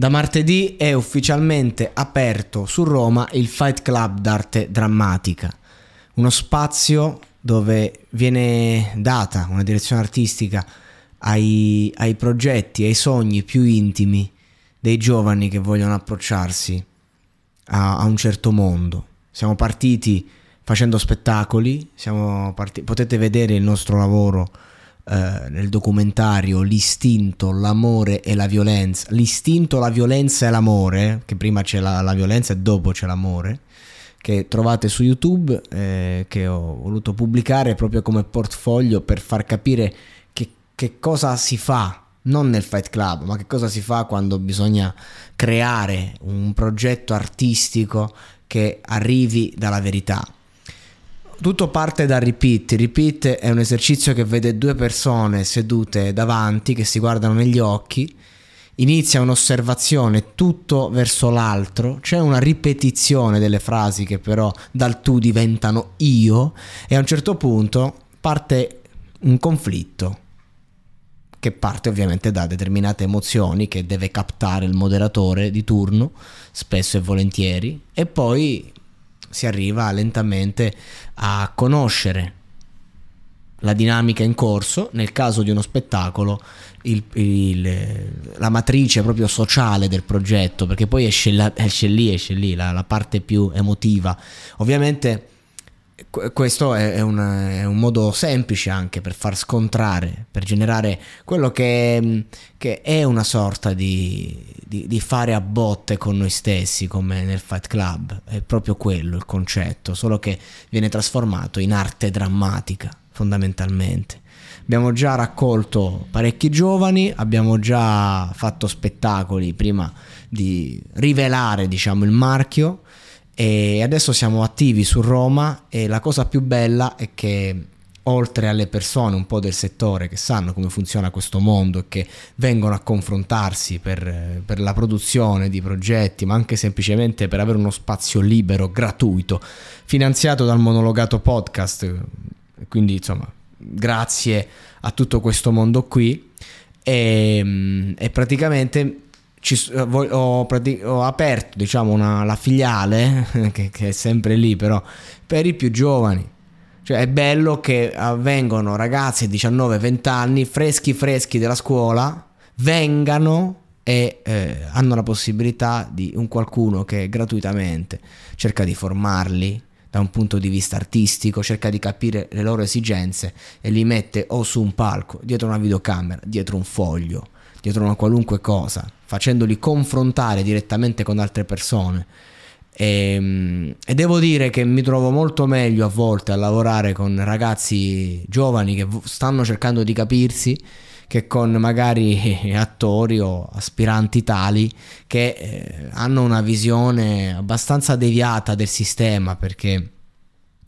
Da martedì è ufficialmente aperto su Roma il Fight Club d'arte drammatica, uno spazio dove viene data una direzione artistica ai, ai progetti, ai sogni più intimi dei giovani che vogliono approcciarsi a, a un certo mondo. Siamo partiti facendo spettacoli, partiti, potete vedere il nostro lavoro eh, nel documentario L'istinto, l'amore e la violenza. L'istinto, la violenza e l'amore, che prima c'è la, la violenza e dopo c'è l'amore, che trovate su YouTube, eh, che ho voluto pubblicare proprio come portfolio per far capire che, che cosa si fa non nel Fight Club, ma che cosa si fa quando bisogna creare un progetto artistico che arrivi dalla verità. Tutto parte da repeat. Repeat è un esercizio che vede due persone sedute davanti che si guardano negli occhi. Inizia un'osservazione tutto verso l'altro, c'è una ripetizione delle frasi che però dal tu diventano io e a un certo punto parte un conflitto che parte ovviamente da determinate emozioni che deve captare il moderatore di turno, spesso e volentieri, e poi si arriva lentamente a conoscere la dinamica in corso, nel caso di uno spettacolo, il, il, la matrice proprio sociale del progetto, perché poi esce, la, esce lì, esce lì la, la, parte più emotiva. Ovviamente questo è un, è un, modo semplice anche per far scontrare, per generare quello che, che è una sorta di, di, di, fare a botte con noi stessi, come nel Fight Club. È proprio quello il concetto, solo che viene trasformato in arte drammatica, fondamentalmente. Abbiamo già raccolto parecchi giovani, abbiamo già fatto spettacoli prima di rivelare, diciamo, il marchio e adesso siamo attivi su Roma e la cosa più bella è che oltre alle persone un po' del settore che sanno come funziona questo mondo e che vengono a confrontarsi per, per, la produzione di progetti, ma anche semplicemente per avere uno spazio libero, gratuito, finanziato dal monologato podcast. Quindi, insomma, grazie a tutto questo mondo qui. E, e praticamente ci, eh, ho, ho, aperto diciamo una, la filiale che, che, è sempre lì però per i più giovani. Cioè è bello che vengono ragazzi di 19-20 anni freschi freschi della scuola vengano e eh, hanno la possibilità di un qualcuno che gratuitamente cerca di formarli da un punto di vista artistico, cerca di capire le loro esigenze e li mette o su un palco, dietro una videocamera, dietro un foglio, dietro una qualunque cosa, facendoli confrontare direttamente con altre persone. E, ehm, e, devo dire che mi trovo molto meglio a volte a lavorare con ragazzi giovani che stanno cercando di capirsi che con magari attori o aspiranti tali che eh, hanno una visione abbastanza deviata del sistema perché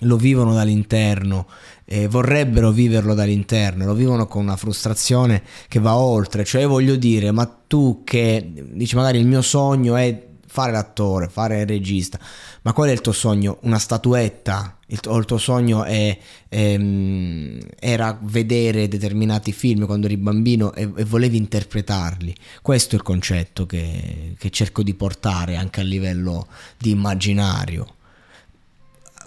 lo vivono dall'interno e vorrebbero viverlo dall'interno, lo vivono con una frustrazione che va oltre, cioè voglio dire, ma tu che dici magari il mio sogno è fare l'attore, fare il regista, ma qual è il tuo sogno? Una statuetta? Il, o il tuo sogno è, è, ehm, era vedere determinati film quando eri bambino e, e, volevi interpretarli? Questo è il concetto che, che cerco di portare anche a livello di immaginario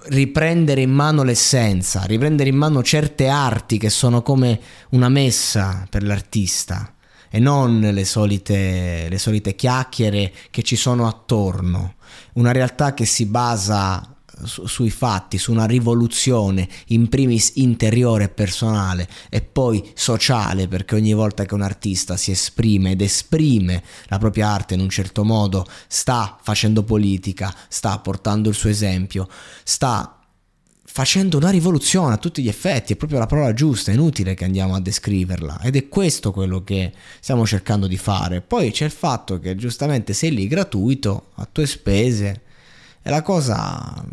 riprendere in mano l'essenza, riprendere in mano certe arti che sono come una messa per l'artista e non le solite, le solite chiacchiere che ci sono attorno. Una realtà che si basa su, sui fatti, su una rivoluzione in primis interiore e personale e poi sociale, perché ogni volta che un artista si esprime ed esprime la propria arte in un certo modo, sta facendo politica, sta portando il suo esempio, sta facendo una rivoluzione a tutti gli effetti, è proprio la parola giusta, è inutile che andiamo a descriverla ed è questo quello che stiamo cercando di fare. Poi c'è il fatto che giustamente sei lì gratuito, a tue spese, e la cosa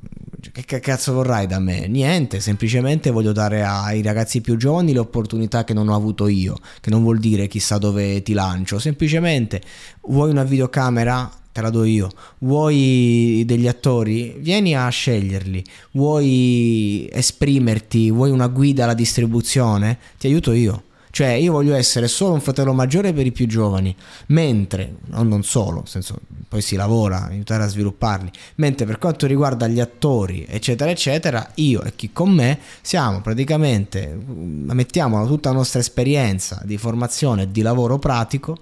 che cazzo vorrai da me? Niente, semplicemente voglio dare ai ragazzi più giovani le opportunità che non ho avuto io, che non vuol dire chissà dove ti lancio, semplicemente vuoi una videocamera? Te la do io. Vuoi degli attori? Vieni a sceglierli. Vuoi esprimerti? Vuoi una guida alla distribuzione? Ti aiuto io. Cioè, io voglio essere solo un fratello maggiore per i più giovani, mentre, no, non solo, nel senso, poi si lavora, aiutare a svilupparli, mentre per quanto riguarda gli attori, eccetera, eccetera, io e chi con me siamo praticamente, mettiamo tutta la nostra esperienza di formazione e di lavoro pratico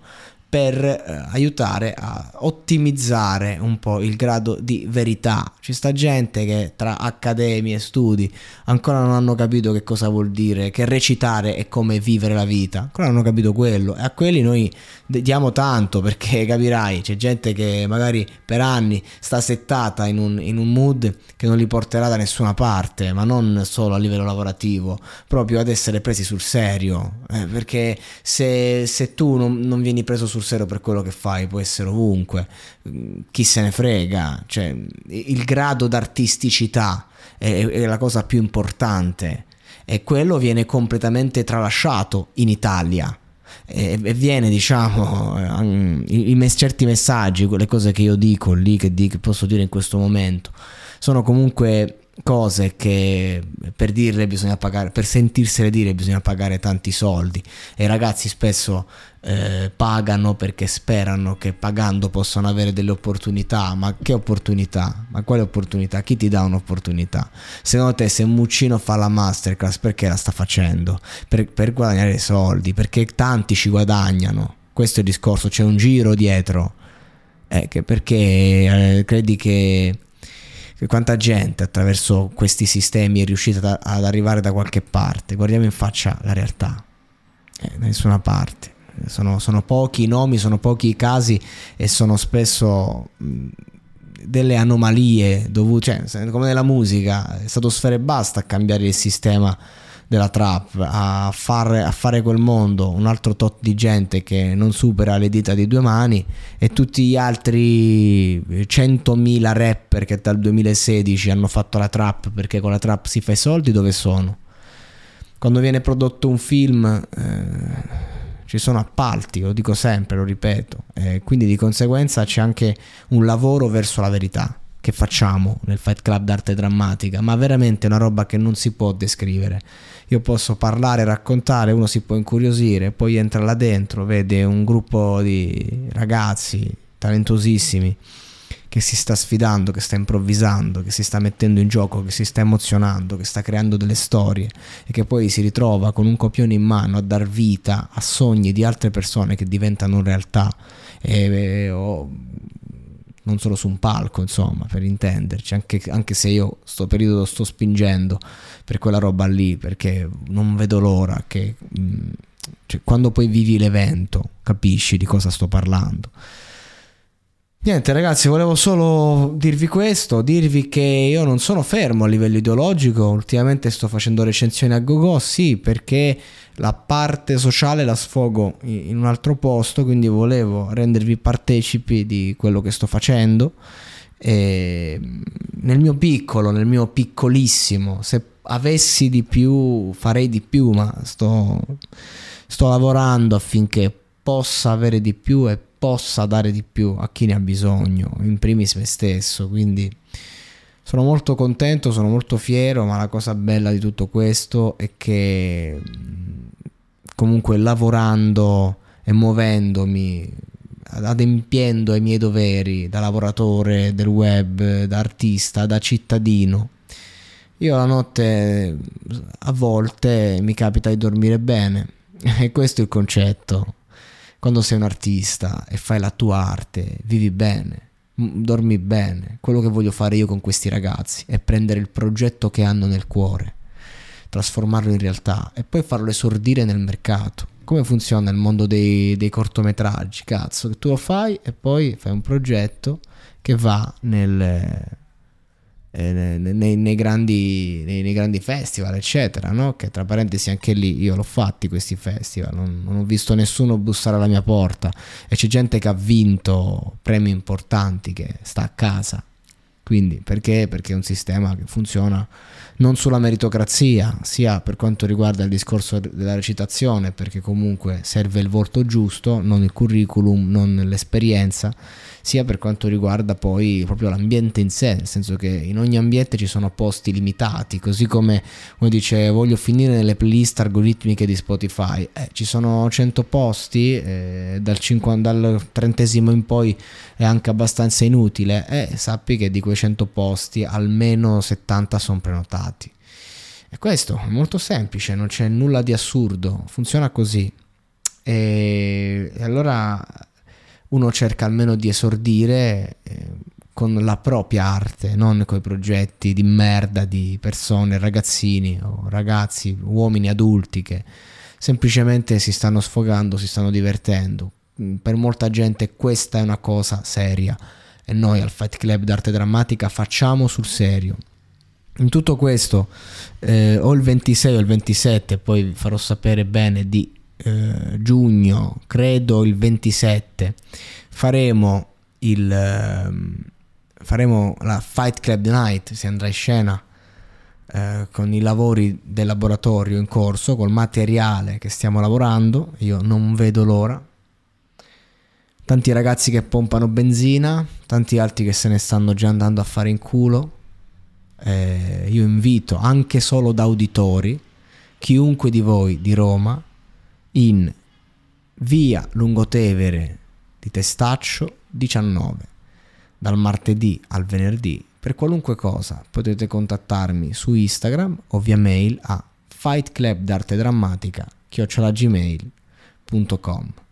per eh, aiutare a ottimizzare un po' il grado di verità. Ci sta gente che tra accademie e studi ancora non hanno capito che cosa vuol dire, che recitare è come vivere la vita, ancora non hanno capito quello. E a quelli noi diamo tanto perché capirai, c'è gente che magari per anni sta settata in un, in un mood che non li porterà da nessuna parte, ma non solo a livello lavorativo, proprio ad essere presi sul serio, eh, perché se, se tu non, non vieni preso sul serio per quello che fai, può essere ovunque, chi se ne frega, cioè il grado d'artisticità è, è la cosa più importante. E quello viene completamente tralasciato in Italia. E, viene diciamo i, i, certi messaggi quelle cose che io dico lì che, di, che posso dire in questo momento sono comunque cose che per dirle bisogna pagare, per sentirsele dire bisogna pagare tanti soldi e i ragazzi spesso eh, pagano perché sperano che pagando possano avere delle opportunità, ma che opportunità? Ma quale opportunità? Chi ti dà un'opportunità? Secondo te se Muccino fa la masterclass perché la sta facendo? Per, per guadagnare soldi, perché tanti ci guadagnano, questo è il discorso, c'è un giro dietro, eh, perché eh, credi che quanta gente attraverso questi sistemi è riuscita ad arrivare da qualche parte. Guardiamo in faccia la realtà, eh, da nessuna parte. Sono, sono, pochi i nomi, sono pochi i casi e sono spesso delle anomalie dovute, cioè, come nella musica, è stato sfere basta a cambiare il sistema della trap, a, far, a fare quel mondo un altro tot di gente che non supera le dita di due mani e tutti gli altri 100.000 rapper che dal 2016 hanno fatto la trap perché con la trap si fa i soldi, dove sono? Quando viene prodotto un film... Eh, ci sono appalti, lo dico sempre, lo ripeto, eh, quindi di conseguenza c'è anche un lavoro verso la verità che facciamo nel Fight Club d'arte drammatica, ma veramente una roba che non si può descrivere. Io posso parlare, raccontare, uno si può incuriosire, poi entra là dentro, vede un gruppo di ragazzi talentosissimi che si sta sfidando, che sta improvvisando, che si sta mettendo in gioco, che si sta emozionando, che sta creando delle storie e che poi si ritrova con un copione in mano a dar vita a sogni di altre persone che diventano realtà. E, e, o, non solo su un palco, insomma, per intenderci, anche, anche se io sto periodo sto spingendo per quella roba lì, perché non vedo l'ora che mh, mm, cioè, quando poi vivi l'evento capisci di cosa sto parlando. Niente ragazzi, volevo solo dirvi questo, dirvi che io non sono fermo a livello ideologico, ultimamente sto facendo recensioni a GoGo, sì, perché la parte sociale la sfogo in un altro posto, quindi volevo rendervi partecipi di quello che sto facendo. E nel mio piccolo, nel mio piccolissimo, se avessi di più farei di più, ma sto, sto lavorando affinché possa avere di più e possa dare di più a chi ne ha bisogno, in primis me stesso, quindi sono molto contento, sono molto fiero, ma la cosa bella di tutto questo è che comunque lavorando e muovendomi, adempiendo ai miei doveri da lavoratore del web, da artista, da cittadino, io la notte a volte mi capita di dormire bene. E questo è il concetto. Quando sei un artista e fai la tua arte, vivi bene, dormi bene. Quello che voglio fare io con questi ragazzi è prendere il progetto che hanno nel cuore, trasformarlo in realtà e poi farlo esordire nel mercato. Come funziona il mondo dei, dei cortometraggi? Cazzo, che tu lo fai e poi fai un progetto che va nel, eh, nei, nei, grandi, nei, nei, grandi, festival, eccetera, no? Che tra parentesi anche lì io l'ho fatti questi festival, non, non, ho visto nessuno bussare alla mia porta e c'è gente che ha vinto premi importanti che sta a casa. Quindi perché? Perché è un sistema che funziona non sulla meritocrazia, sia per quanto riguarda il discorso della recitazione, perché comunque serve il volto giusto, non il curriculum, non l'esperienza sia per quanto riguarda poi proprio l'ambiente in sé, nel senso che in ogni ambiente ci sono posti limitati, così come uno dice voglio finire nelle playlist algoritmiche di Spotify, eh, ci sono 100 posti, eh, dal, 50, dal trentesimo in poi è anche abbastanza inutile, eh, sappi che di quei 100 posti almeno 70 sono prenotati. E questo è molto semplice, non c'è nulla di assurdo, funziona così. E, allora uno cerca almeno di esordire eh, con la propria arte, non con i progetti di merda di persone, ragazzini o ragazzi, uomini adulti che semplicemente si stanno sfogando, si stanno divertendo. Per molta gente questa è una cosa seria e noi al Fight Club d'arte drammatica facciamo sul serio. In tutto questo, eh, o il 26 o il 27, poi vi farò sapere bene di eh, giugno, credo il 27, faremo il eh, faremo la Fight Club Night, si andrà in scena eh, con i lavori del laboratorio in corso, col materiale che stiamo lavorando, io non vedo l'ora. Tanti ragazzi che pompano benzina, tanti altri che se ne stanno già andando a fare in culo. Eh, io invito anche solo da auditori chiunque di voi di Roma in via Lungotevere di Testaccio 19 dal martedì al venerdì per qualunque cosa potete contattarmi su Instagram o via mail a fightclub d'arte drammatica chiocciolagmail.com